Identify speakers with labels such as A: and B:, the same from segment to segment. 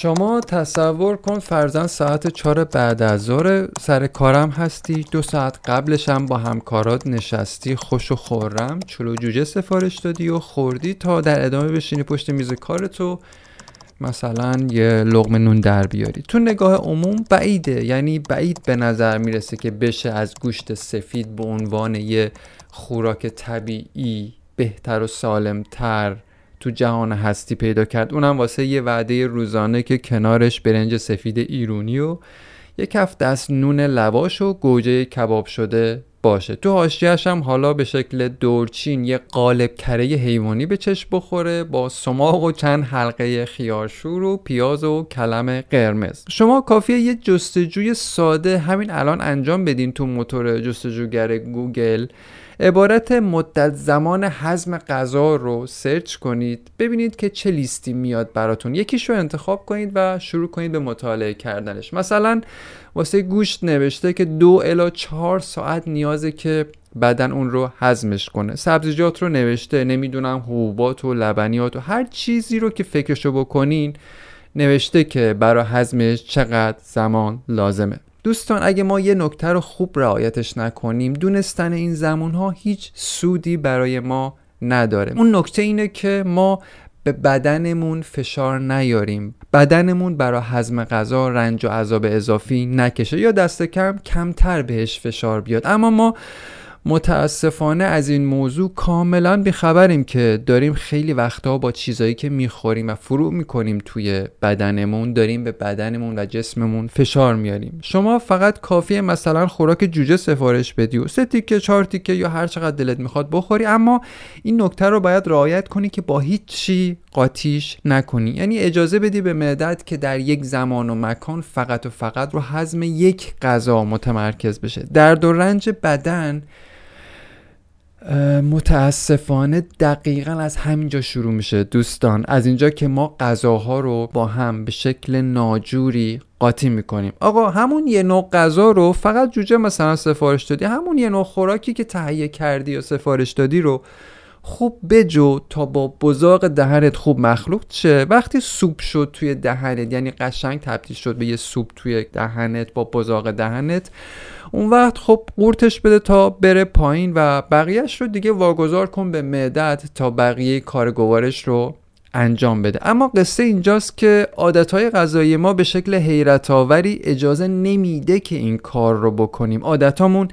A: شما تصور کن فرزن ساعت چهار بعد از ظهر سر کارم هستی. دو ساعت قبلش هم با همکارات نشستی خوش و خورم. چلو جوجه سفارش دادی و خوردی تا در ادامه بشینی پشت میز کارتو مثلا یه لغم نون در بیاری. تو نگاه عموم بعیده. یعنی بعید به نظر می‌رسه که بشه از گوشت سفید به عنوان یه خوراک طبیعی بهتر و سالمتر تو جهان هستی پیدا کرد. اونم واسه یه وعده روزانه که کنارش برنج سفید ایرونی و یه کف دست نون لواش و گوجه کباب شده باشه. تو حاشیه‌اش هم حالا به شکل دورچین یه قالب کره حیوانی به چشم بخوره با سماق و چند حلقه خیارشور و پیاز و کلم قرمز. شما کافیه یه جستجوی ساده همین الان انجام بدین تو موتور جستجوگر گوگل. عبارت مدت زمان حزم غذا رو سرچ کنید. ببینید که چه لیستی میاد براتون. یکیش رو انتخاب کنید و شروع کنید به مطالعه کردنش. مثلا واسه گوشت نوشته که دو الا چهار ساعت نیازه که بدن اون رو هضمش کنه. سبزیجات رو نوشته نمی‌دونم حبوبات و لبنیات و هر چیزی رو که فکرشو بکنین نوشته که برای هضمش چقدر زمان لازمه. دوستان اگه ما یه نکته رو خوب رعایتش نکنیم دونستن این زمان ها هیچ سودی برای ما نداره. اون نکته اینه که ما به بدنمون فشار نیاریم. بدنمون برای هضم غذا رنج و عذاب اضافی نکشه. یا دست کم کمتر بهش فشار بیاد. اما ما متاسفانه از این موضوع کاملا بیخبریم که داریم خیلی وقتها با چیزایی که می‌خوریم و فرو می‌کنیم توی بدنمون داریم به بدنمون و جسممون فشار میاریم. شما فقط کافیه مثلا خوراک جوجه سفارش بدی و سه تیکه چهار تیکه یا هر چقدر دلت می‌خواد بخوری اما این نکته رو باید رعایت کنی که با هیچ چی قاطیش نکنی. یعنی اجازه بدی به معدت که در یک زمان و مکان فقط و فقط رو هضم یک غذا متمرکز بشه. درد و رنج بدن متاسفانه دقیقا از همینجا شروع میشه دوستان. از اینجا که ما غذاها رو با هم به شکل ناجوری قاطی می‌کنیم. آقا همون یه نوع غذا رو فقط جوجه مثلا سفارش دادی همون یه نوع خوراکی که تهیه کردی یا سفارش دادی رو خوب بجو تا با بزاق دهنت خوب مخلوط شه. وقتی سوپ شد توی دهنت یعنی قشنگ تبدیل شد به یه سوپ توی دهنت با بزاق دهنت اون وقت خب قورتش بده تا بره پایین و بقیهش رو دیگه واگذار کن به معدت تا بقیه کار گوارش رو انجام بده. اما قصه اینجاست که عادتهای غذایی ما به شکل حیرت آوری اجازه نمیده که این کار رو بکنیم. عادتامون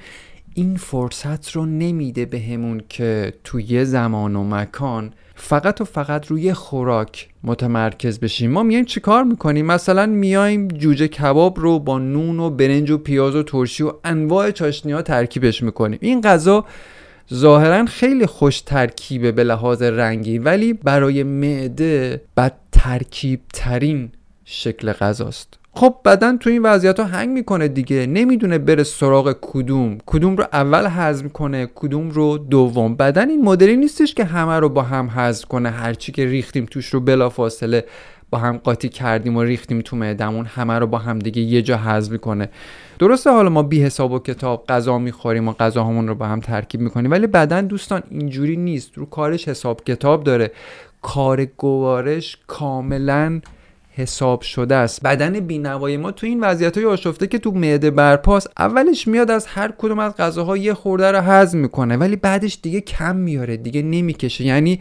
A: این فرصت رو نمیده بهمون که توی زمان و مکان فقط و فقط روی خوراک متمرکز بشیم. ما میایم چیکار می‌کنیم؟ مثلا میایم جوجه کباب رو با نون و برنج و پیاز و ترشی و انواع چاشنی ها ترکیبش می‌کنیم. این غذا ظاهرا خیلی خوش ترکیبه به لحاظ رنگی ولی برای معده بد ترکیب ترین شکل غذاست. خب بدن تو این وضعیت ها هنگ می‌کنه دیگه نمی‌دونه بره سراغ کدوم. کدوم رو اول هضم کنه کدوم رو دوم. بدن این مدلی نیستش که همه رو با هم هضم کنه. هرچی که ریختیم توش رو بلا فاصله با هم قاطی کردیم و ریختیم تو معدمون همه رو با هم دیگه یه جا هضم کنه درسته حالا ما بی حساب و کتاب غذا می‌خوریم و غذاهامون رو با هم ترکیب می‌کنیم ولی بدن دوستان اینجوری نیست. رو کارش حساب کتاب داره. کار گوارش کاملا حساب شده است. بدن بینوای ما تو این وضعیت های آشفته که تو معده برپاس اولش میاد از هر کدوم از غذاها یه خورده رو هضم می‌کنه ولی بعدش دیگه کم میاره دیگه نمی‌کشه. یعنی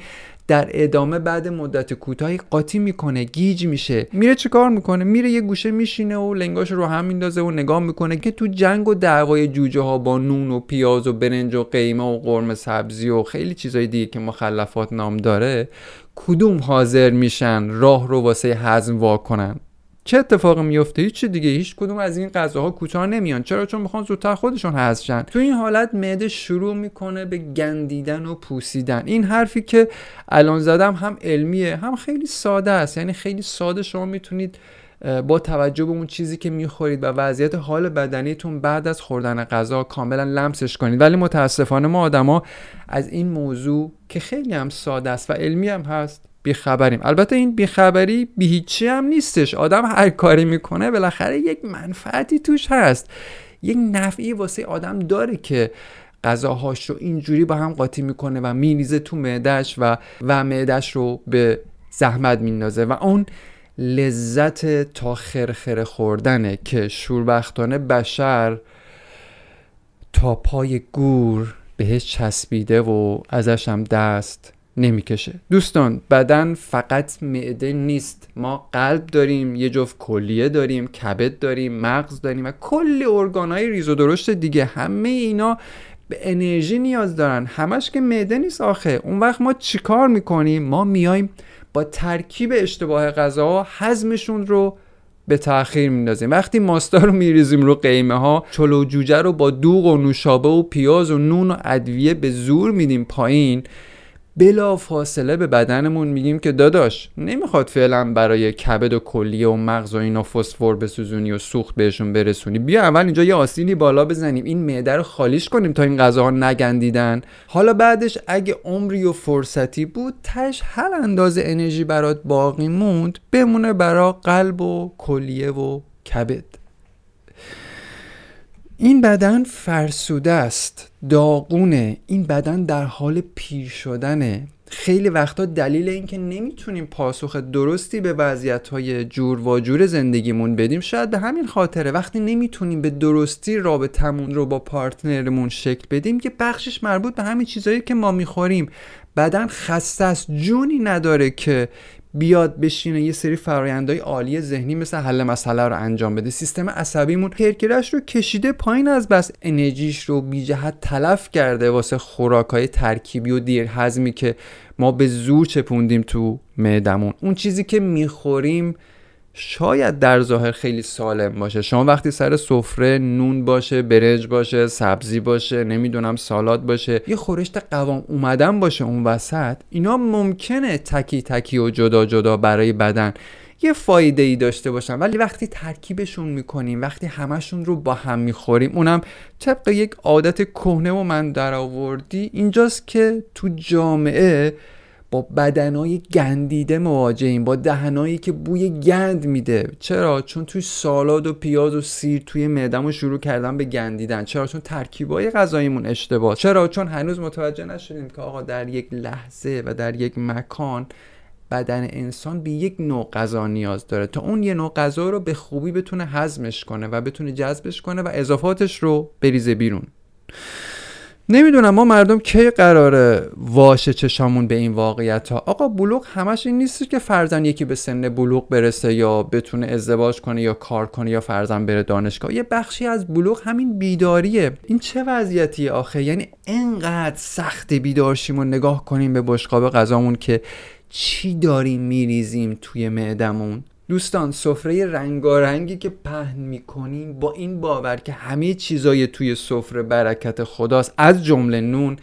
A: در ادامه بعد مدت کوتاهی قاطی می‌کنه گیج میشه. میره چیکار می‌کنه؟ میره یه گوشه میشینه و لنگاش رو هم میندازه و نگاه می‌کنه که تو جنگ و دعوای جوجه ها با نون و پیاز و برنج و قیمه و قرمه سبزی و خیلی چیزای دیگه که مخلفات نام داره کدوم حاضر میشن راه رو واسه هضم وا کنن؟ چه اتفاقی میفته؟ هیچ دیگه هیچ کدوم از این غذاها کوتاه نمیان. چرا؟ چون می‌خوان زودتر خودشون حذف شن. تو این حالت معده شروع می‌کنه به گندیدن و پوسیدن. این حرفی که الان زدم هم علمیه هم خیلی ساده است. یعنی خیلی ساده شما می‌تونید با توجه به اون چیزی که می‌خورید و وضعیت حال بدنیتون بعد از خوردن غذا کاملا لمسش کنید. ولی متاسفانه ما آدما از این موضوع که خیلی هم ساده است و علمی هم هست بیخبریم. البته این بیخبری بی هیچی هم نیستش. آدم هر کاری می‌کنه بالاخره یک منفعتی توش هست. یک نفعی واسه آدم داره که غذاهاش رو اینجوری با هم قاطی می‌کنه و مینیزه تو معدش و و معدش رو به زحمت میندازه. و اون لذت تا خرخره خوردنه که شوربختانه بشر تا پای گور بهش چسبیده و ازش هم دست نمی‌کشه. دوستان بدن فقط معده نیست. ما قلب داریم یه جفت کلیه داریم کبد داریم مغز داریم و کلی ارگانهای ریز و درشت دیگه. همه اینا به انرژی نیاز دارن. همش که معده نیست آخه. اون وقت ما چیکار می‌کنیم؟ ما میایم با ترکیب اشتباه غذاها هضمشون رو به تاخیر میندازیم. وقتی ماستا رو میریزیم رو قیمه ها چلو جوجه رو با دوغ و نوشابه و پیاز و نون و ادویه به زور میدیم پایین. بلا فاصله به بدنمون میگیم که داداش نمی‌خواد فعلا برای کبد و کلیه و مغز و اینا فسفر بسوزونی و سوخت بهشون برسونی. بیا اول اینجا یه آسیلی بالا بزنیم. این معده رو خالیش کنیم تا این غذاها نگندیدن. حالا بعدش اگه عمری و فرصتی بود تش هر اندازه انرژی برات باقی موند بمونه برا قلب و کلیه و کبد. این بدن فرسوده است. داغونه این بدن در حال پیر شدنه خیلی وقتا دلیل اینکه نمی‌تونیم پاسخ درستی به وضعیت های جور و جور زندگیمون بدیم شاید به همین خاطره. وقتی نمی‌تونیم به درستی رابطمون رو با پارتنرمون شکل بدیم که بخشش مربوط به همین چیزهایی که ما می‌خوریم. بدن خسته است. جونی نداره که بیاد بشینه یه سری فرایندهای عالی ذهنی مثل حل مسئله رو انجام بده. سیستم عصبیمون پرکرش رو کشیده پایین از بس. انرژیش رو بی جهت تلف کرده واسه خوراکای ترکیبی و دیر هضمی که ما به زور چپوندیم تو معدمون اون چیزی که می‌خوریم شاید در ظاهر خیلی سالم باشه. شما وقتی سر سفره نون باشه برنج باشه سبزی باشه نمی‌دونم سالاد باشه یه خورشت قوام اومدن باشه اون وسط اینا ممکنه تکی تکی و جدا جدا برای بدن یه فایده ای داشته باشن. ولی وقتی ترکیبشون می‌کنیم وقتی همشون رو با هم می‌خوریم اونم طبق یک عادت کهنه و من در آوردی اینجاست که تو جامعه با بدنهای گندیده مواجهیم با دهنهایی که بوی گند میده. چرا؟ چون توی سالاد و پیاز و سیر توی معدمو شروع کردن به گندیدن. چرا؟ چون ترکیبای غذاییمون اشتباه. چرا؟ چون هنوز متوجه نشدیم که آقا در یک لحظه و در یک مکان بدن انسان به یک نوع غذا نیاز داره. تا اون یه نوع غذا رو به خوبی بتونه هضمش کنه و بتونه جذبش کنه و اضافاتش رو بریزه بیرون. نمی‌دونم ما مردم کی قراره واشه چشامون به این واقعیت ها آقا بلوغ همش این نیست که فرزن یکی به سن بلوغ برسه یا بتونه ازدواج کنه یا کار کنه یا فرزن بره دانشگاه. یه بخشی از بلوغ همین بیداریه. این چه وضعیتی آخه؟ یعنی انقدر سخت بیدارشیم و نگاه کنیم به بشقاب غذامون که چی داریم میریزیم توی معدمون دوستان سفره رنگارنگی که پهن می‌کنیم با این باور که همه چیزای توی سفره برکت خداست. از جمله نون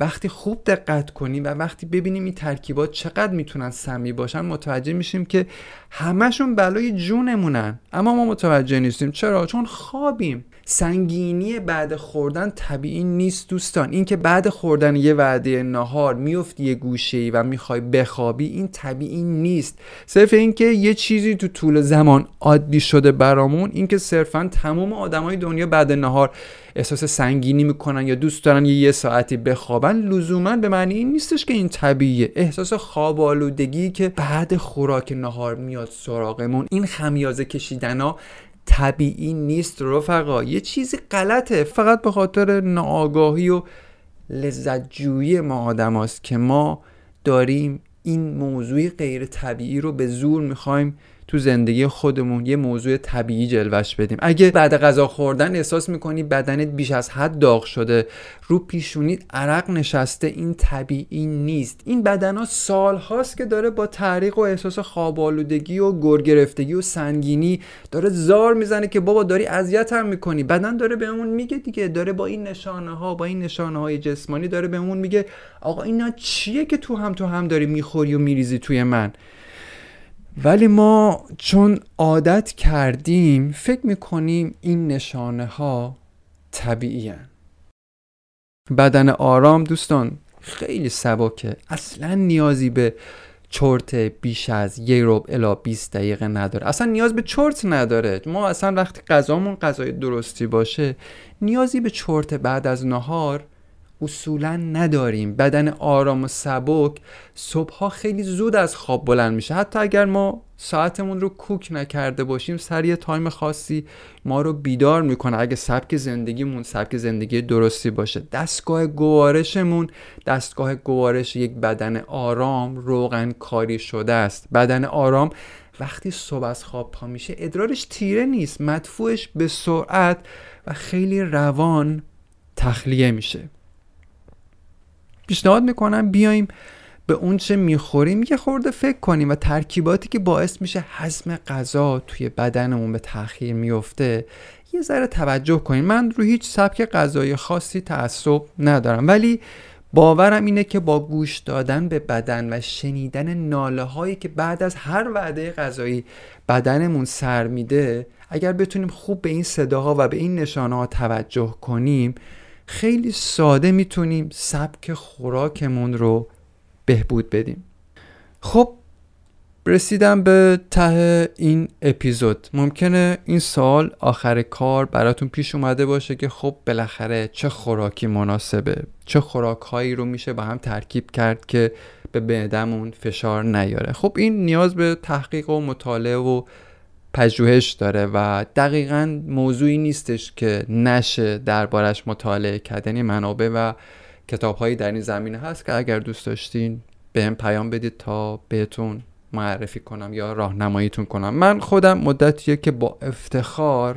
A: وقتی خوب دقت کنیم و وقتی ببینیم این ترکیبات چقدر می‌تونن سمی باشن متوجه میشیم که همشون بلای جونمونن. اما ما متوجه نیستیم. چرا؟ چون خوابیم. سنگینی بعد خوردن طبیعی نیست دوستان. اینکه بعد خوردن یه وعده نهار میفتی یه گوشه ای و می‌خوای بخوابی این طبیعی نیست. صرف اینکه یه چیزی تو طول زمان عادی شده برامون اینکه صرفا تمام آدمای دنیا بعد نهار احساس سنگینی می‌کنن یا دوست دارن یه, یه ساعتی بخوابن لزوما به معنی این نیستش که این طبیعیه. احساس خواب آلودگی که بعد خوراک نهار میاد سراغمون این خمیازه کشیدنا طبیعی نیست رفقا. یه چیزی غلطه فقط به خاطر ناآگاهی و لذت جویی ما آدم که ما داریم این موضوع غیر طبیعی رو به زور می‌خوایم تو زندگی خودمون یه موضوع طبیعی جلوش بدیم. اگه بعد غذا خوردن احساس می‌کنی بدنت بیش از حد داغ شده رو پیشونیت عرق نشسته این طبیعی نیست. این بدن ها سال هاست که داره با تعریق و احساس خوابالودگی و گرگرفتگی و سنگینی داره زار می‌زنه که بابا داری اذیت هم می‌کنی. بدن داره بهمون میگه دیگه. داره با این نشانه ها با این نشانه های جسمانی داره بهمون میگه آقا اینا چیه که تو هم تو هم داری می‌خوری و میریزی توی من؟ ولی ما چون عادت کردیم فکر می‌کنیم این نشانه ها طبیعی بدن آرام دوستان خیلی سبکه. اصلا نیازی به چرت بیش از یه رب الا 20 دقیقه نداره. اصلا نیاز به چرت نداره. ما اصلا وقتی غذامون غذای درستی باشه نیازی به چرت بعد از نهار اصولا نداریم. بدن آرام و سبک صبحها خیلی زود از خواب بلند میشه. حتی اگر ما ساعتمون رو کوک نکرده باشیم سر یه تایم خاصی ما رو بیدار می‌کنه. اگه سبک زندگیمون سبک زندگی درستی باشه. دستگاه گوارشمون دستگاه گوارش یک بدن آرام روغن کاری شده است. بدن آرام وقتی صبح از خواب پا میشه ادرارش تیره نیست. مدفوعش به سرعت و خیلی روان تخلیه میشه. پیشنهاد می‌کنم بیایم به اون چه می‌خوریم یه خورده فکر کنیم و ترکیباتی که باعث میشه هضم غذا توی بدنمون به تاخیر میفته یه ذره توجه کنیم. من رو هیچ سبک غذای خاصی تعصب ندارم ولی باورم اینه که با گوش دادن به بدن و شنیدن ناله هایی که بعد از هر وعده غذایی بدنمون سر میده اگر بتونیم خوب به این صداها و به این نشانه ها توجه کنیم خیلی ساده می‌تونیم سبک خوراکمون رو بهبود بدیم. خب رسیدم به ته این اپیزود. ممکنه این سال آخر کار براتون پیش اومده باشه که خب بالاخره چه خوراکی مناسبه؟ چه خوراکهایی رو میشه با هم ترکیب کرد که به معدمون فشار نیاره؟ خب این نیاز به تحقیق و مطالعه و پژوهش داره و دقیقا موضوعی نیستش که نشه دربارش مطالعه کردنی منابع و کتاب هایی در این زمینه هست که اگر دوست داشتین به هم پیام بدید تا بهتون معرفی کنم یا راهنماییتون کنم. من خودم مدتیه که با افتخار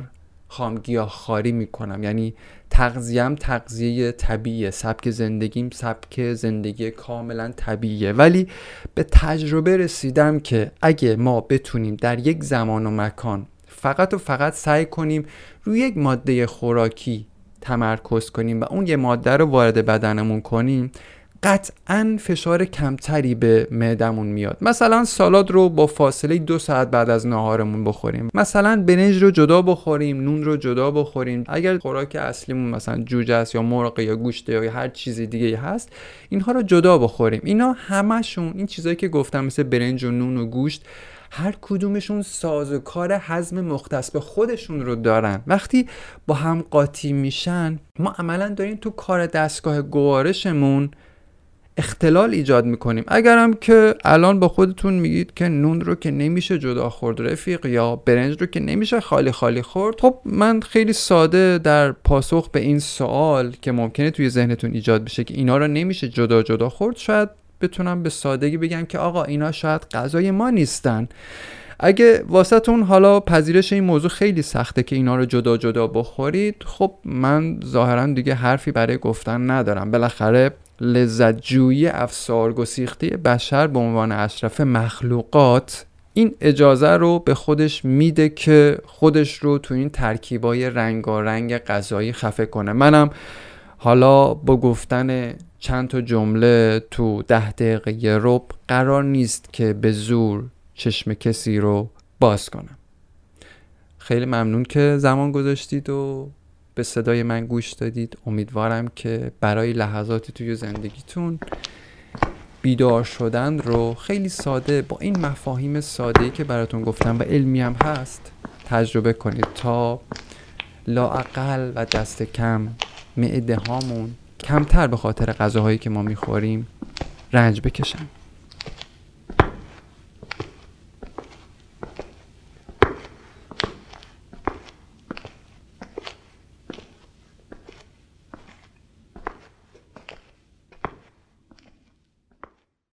A: خامگیاه خاری می‌کنم. یعنی تغذیم تغذیه طبیعیه. سبک زندگیم سبک زندگی کاملا طبیعیه. ولی به تجربه رسیدم که اگه ما بتونیم در یک زمان و مکان فقط و فقط سعی کنیم روی یک ماده خوراکی تمرکز کنیم و اون یه ماده رو وارد بدنمون کنیم قطعا فشار کمتری به معدمون میاد. مثلا سالاد رو با فاصله دو ساعت بعد از ناهارمون بخوریم. مثلا بنج رو جدا بخوریم نون رو جدا بخوریم. اگر خوراک اصلیمون مثلا جوجه است یا مرغ یا گوشت یا هر چیزی دیگه هست اینها رو جدا بخوریم. اینا همشون این چیزایی که گفتم مثل برنج و نون و گوشت هر کدومشون سازوکار حزم مختص به خودشون رو دارن. وقتی با هم قاطی میشن ما عملا داریم تو کار دستگاه گوارشمون اختلال ایجاد می‌کنیم. اگرم که الان با خودتون میگید که نون رو که نمیشه جدا خورد رفیق یا برنج رو که نمیشه خالی خالی خورد خب من خیلی ساده در پاسخ به این سوال که ممکنه توی ذهنتون ایجاد بشه که اینا رو نمیشه جدا جدا خورد شاید بتونم به سادگی بگم که آقا اینا شاید غذای ما نیستن. اگه واسهتون حالا پذیرش این موضوع خیلی سخته که اینا رو جدا جدا بخورید خب من ظاهرا دیگه حرفی برای گفتن ندارم. بالاخره لذت جویی افسار گسیخته بشر به عنوان اشرف مخلوقات این اجازه رو به خودش میده که خودش رو تو این ترکیبای رنگارنگ غذایی خفه کنه. منم حالا با گفتن چند تا جمله تو ده دقیقه رب قرار نیست که به زور چشم کسی رو باز کنم. خیلی ممنون که زمان گذاشتید و به صدای من گوش دادید. امیدوارم که برای لحظاتی توی زندگیتون بیدار شدن رو خیلی ساده با این مفاهیم ساده که براتون گفتم و علمی هم هست تجربه کنید تا لاعقل و دست کم معده هامون کمتر به خاطر غذاهایی که ما می‌خوریم رنج بکشن.